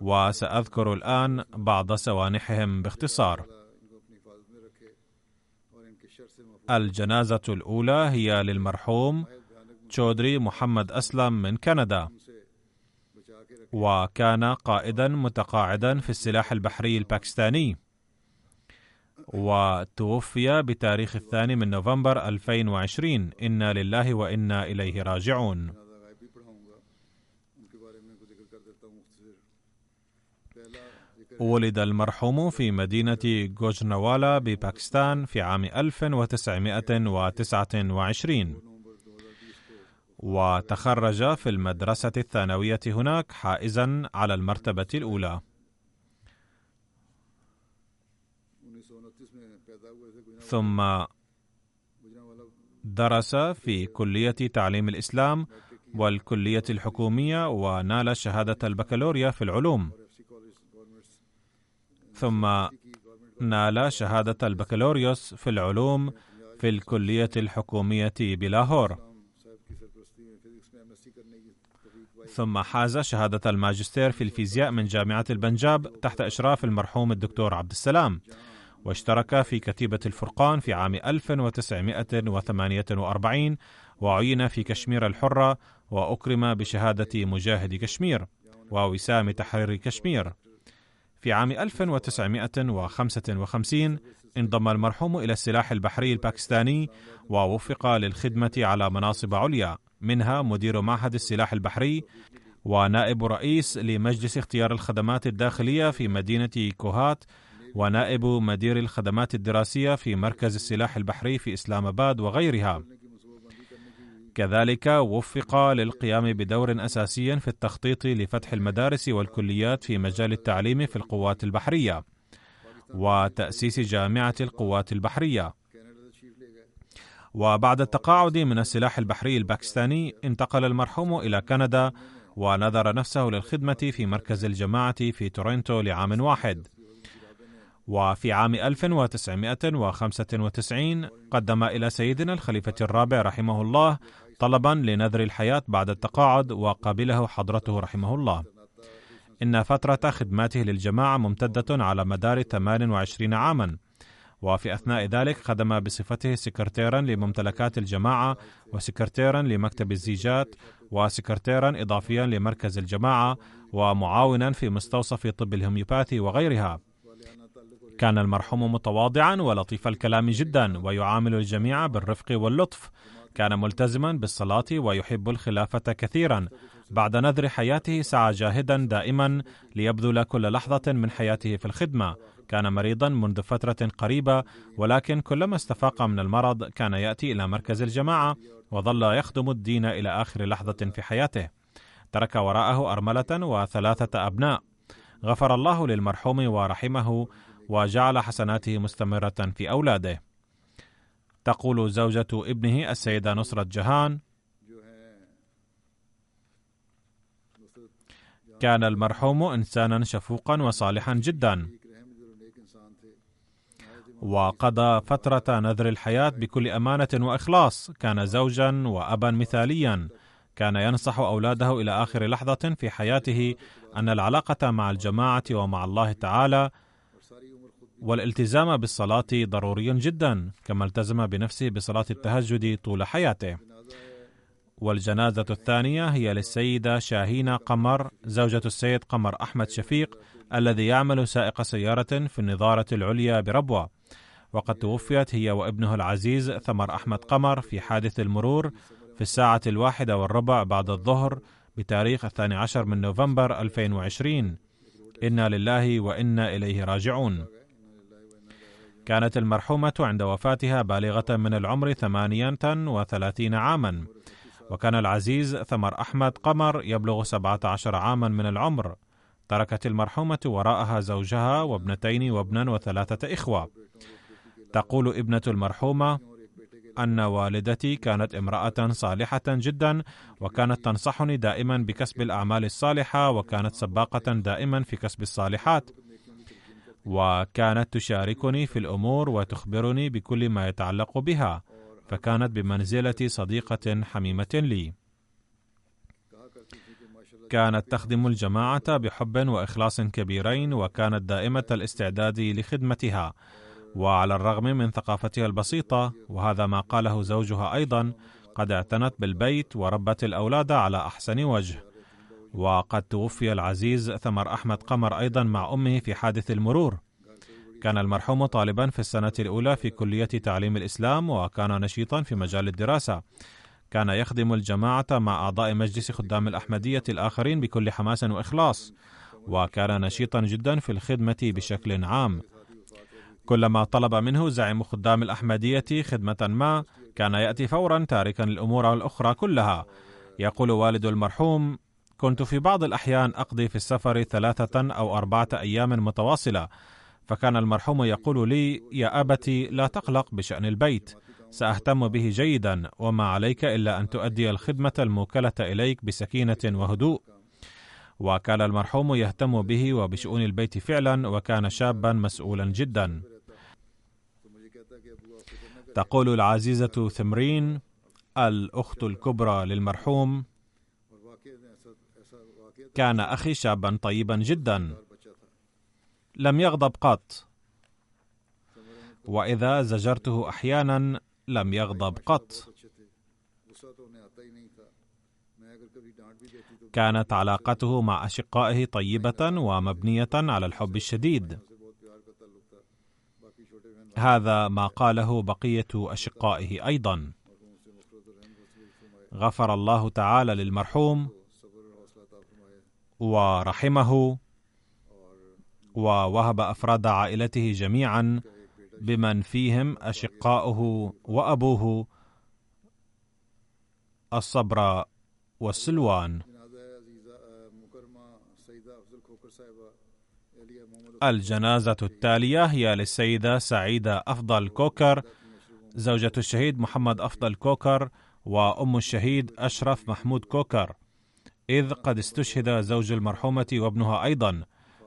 وسأذكر الآن بعض سوانحهم باختصار. الجنازة الأولى هي للمرحوم تشودري محمد أسلم من كندا. وكان قائدا متقاعدا في السلاح البحري الباكستاني. وتوفي بتاريخ الثاني من نوفمبر 2020 إنا لله وإنا إليه راجعون. ولد المرحوم في مدينة جوجنوالا بباكستان في عام 1929 وتخرج في المدرسة الثانوية هناك حائزا على المرتبة الأولى. ثم درس في كلية تعليم الإسلام والكلية الحكومية ونال شهادة البكالوريا في العلوم. ثم نال شهادة البكالوريوس في العلوم في الكلية الحكومية بلاهور. ثم حاز شهادة الماجستير في الفيزياء من جامعة البنجاب تحت إشراف المرحوم الدكتور عبد السلام. واشترك في كتيبة الفرقان في عام 1948 وعين في كشمير الحرة وأكرم بشهادة مجاهد كشمير ووسام تحرير كشمير. في عام 1955 انضم المرحوم إلى السلاح البحري الباكستاني ووفق للخدمة على مناصب عليا. منها مدير معهد السلاح البحري ونائب رئيس لمجلس اختيار الخدمات الداخلية في مدينة كوهات ونائب مدير الخدمات الدراسية في مركز السلاح البحري في إسلام آباد وغيرها. كذلك وفق للقيام بدور أساسي في التخطيط لفتح المدارس والكليات في مجال التعليم في القوات البحرية وتأسيس جامعة القوات البحرية. وبعد التقاعد من السلاح البحري الباكستاني انتقل المرحوم إلى كندا ونذر نفسه للخدمة في مركز الجماعة في تورنتو لعام واحد. وفي عام 1995 قدم إلى سيدنا الخليفة الرابع رحمه الله طلبا لنذر الحياة بعد التقاعد وقبله حضرته رحمه الله. إن فترة خدماته للجماعة ممتدة على مدار 28 عاما. وفي أثناء ذلك خدم بصفته سكرتيرا لممتلكات الجماعة وسكرتيرا لمكتب الزيجات وسكرتيرا إضافيا لمركز الجماعة ومعاونا في مستوصف طب الهوميوباثي وغيرها. كان المرحوم متواضعا ولطيف الكلام جدا ويعامل الجميع بالرفق واللطف. كان ملتزما بالصلاة ويحب الخلافة كثيرا. بعد نذر حياته سعى جاهدا دائما ليبذل كل لحظة من حياته في الخدمة. كان مريضا منذ فترة قريبة ولكن كلما استفاق من المرض كان يأتي إلى مركز الجماعة وظل يخدم الدين إلى آخر لحظة في حياته. ترك وراءه أرملة وثلاثة أبناء. غفر الله للمرحوم ورحمه وجعل حسناته مستمرة في أولاده. تقول زوجة ابنه السيدة نصرة جهان كان المرحوم إنسانا شفوقا وصالحا جدا وقضى فترة نذر الحياة بكل أمانة وإخلاص كان زوجا وأبا مثاليا كان ينصح أولاده إلى آخر لحظة في حياته أن العلاقة مع الجماعة ومع الله تعالى والالتزام بالصلاة ضروري جدا كما التزم بنفسه بصلاة التهجد طول حياته. والجنازة الثانية هي للسيدة شاهينة قمر زوجة السيد قمر أحمد شفيق الذي يعمل سائق سيارة في النظارة العليا بربوة. وقد توفيت هي وابنه العزيز ثمر أحمد قمر في حادث المرور في الساعة الواحدة والربع بعد الظهر بتاريخ الثاني عشر من نوفمبر 2020 إنا لله وإنا إليه راجعون. كانت المرحومة عند وفاتها بالغة من العمر ثمانية وثلاثين عاما. وكان العزيز ثمر أحمد قمر يبلغ سبعة عشر عاما من العمر. تركت المرحومة وراءها زوجها وابنتين وابنا وثلاثة إخوة. تقول ابنة المرحومة أن والدتي كانت امرأة صالحة جدا وكانت تنصحني دائما بكسب الأعمال الصالحة وكانت سباقة دائما في كسب الصالحات. وكانت تشاركني في الأمور وتخبرني بكل ما يتعلق بها فكانت بمنزلة صديقة حميمة لي. كانت تخدم الجماعة بحب وإخلاص كبيرين وكانت دائمة الاستعداد لخدمتها. وعلى الرغم من ثقافتها البسيطة وهذا ما قاله زوجها أيضا قد اعتنت بالبيت وربت الأولاد على أحسن وجه. وقد توفي العزيز ثمر أحمد قمر أيضا مع أمه في حادث المرور. كان المرحوم طالبا في السنة الأولى في كلية تعليم الإسلام وكان نشيطا في مجال الدراسة. كان يخدم الجماعة مع أعضاء مجلس خدام الأحمدية الآخرين بكل حماس وإخلاص وكان نشيطا جدا في الخدمة بشكل عام. كلما طلب منه زعيم خدام الأحمدية خدمة ما كان يأتي فورا تاركا الأمور الأخرى كلها. يقول والد المرحوم كنت في بعض الأحيان أقضي في السفر ثلاثة أو أربعة أيام متواصلة فكان المرحوم يقول لي يا أبتي لا تقلق بشأن البيت سأهتم به جيدا وما عليك إلا أن تؤدي الخدمة الموكلة إليك بسكينة وهدوء. وكان المرحوم يهتم به وبشؤون البيت فعلا وكان شابا مسؤولا جدا. تقول العزيزة ثمرين الأخت الكبرى للمرحوم كان أخي شابا طيبا جدا. لم يغضب قط. وإذا زجرته أحيانا لم يغضب قط. كانت علاقته مع أشقائه طيبة ومبنية على الحب الشديد. هذا ما قاله بقية أشقائه أيضا. غفر الله تعالى للمرحوم. ورحمه ووهب أفراد عائلته جميعا بمن فيهم أشقاؤه وأبوه الصبر والسلوان. الجنازة التالية هي للسيدة سعيدة أفضل كوكر زوجة الشهيد محمد أفضل كوكر وأم الشهيد أشرف محمود كوكر. إذ قد استشهد زوج المرحومة وابنها أيضا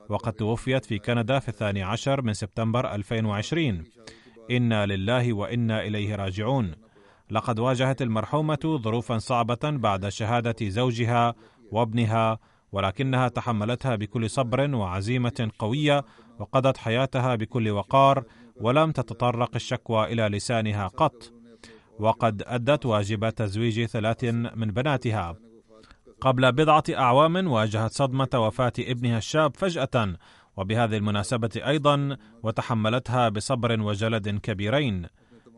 وقد توفيت في كندا في الثاني عشر من سبتمبر 2020 إنا لله وإنا إليه راجعون. لقد واجهت المرحومة ظروفا صعبة بعد شهادة زوجها وابنها ولكنها تحملتها بكل صبر وعزيمة قوية وقضت حياتها بكل وقار ولم تتطرق الشكوى إلى لسانها قط. وقد أدت واجب تزويج ثلاث من بناتها. قبل بضعة أعوام واجهت صدمة وفاة ابنها الشاب فجأة وبهذه المناسبة أيضا وتحملتها بصبر وجلد كبيرين.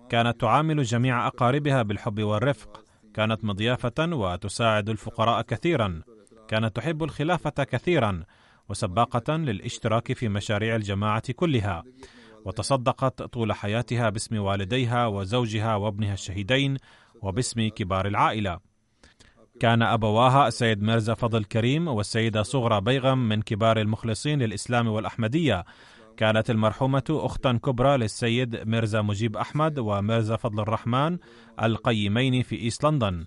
كانت تعامل جميع أقاربها بالحب والرفق. كانت مضيافة وتساعد الفقراء كثيرا. كانت تحب الخلافة كثيرا وسباقة للاشتراك في مشاريع الجماعة كلها. وتصدقت طول حياتها باسم والديها وزوجها وابنها الشهيدين وباسم كبار العائلة. كان أبواها السيد ميرزا فضل كريم والسيدة صغرى بيغم من كبار المخلصين للإسلام والأحمدية. كانت المرحومة أختا كبرى للسيد ميرزا مجيب أحمد وميرزا فضل الرحمن القيمين في East London.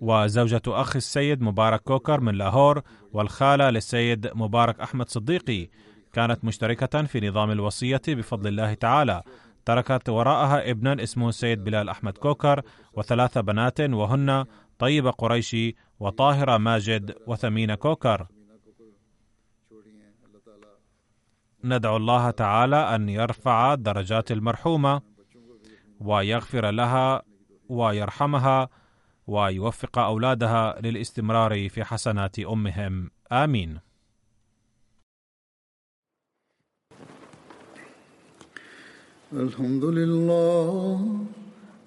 وزوجة أخ السيد مبارك كوكر من لاهور والخالة للسيد مبارك أحمد صديقي. كانت مشتركة في نظام الوصية بفضل الله تعالى. تركت وراءها ابنا اسمه السيد بلال أحمد كوكر وثلاث بنات وهن طيبة قريشي وطاهرة ماجد وثمين كوكر. ندعو الله تعالى أن يرفع درجات المرحومة ويغفر لها ويرحمها ويوفق أولادها للاستمرار في حسنات أمهم. آمين. الحمد لله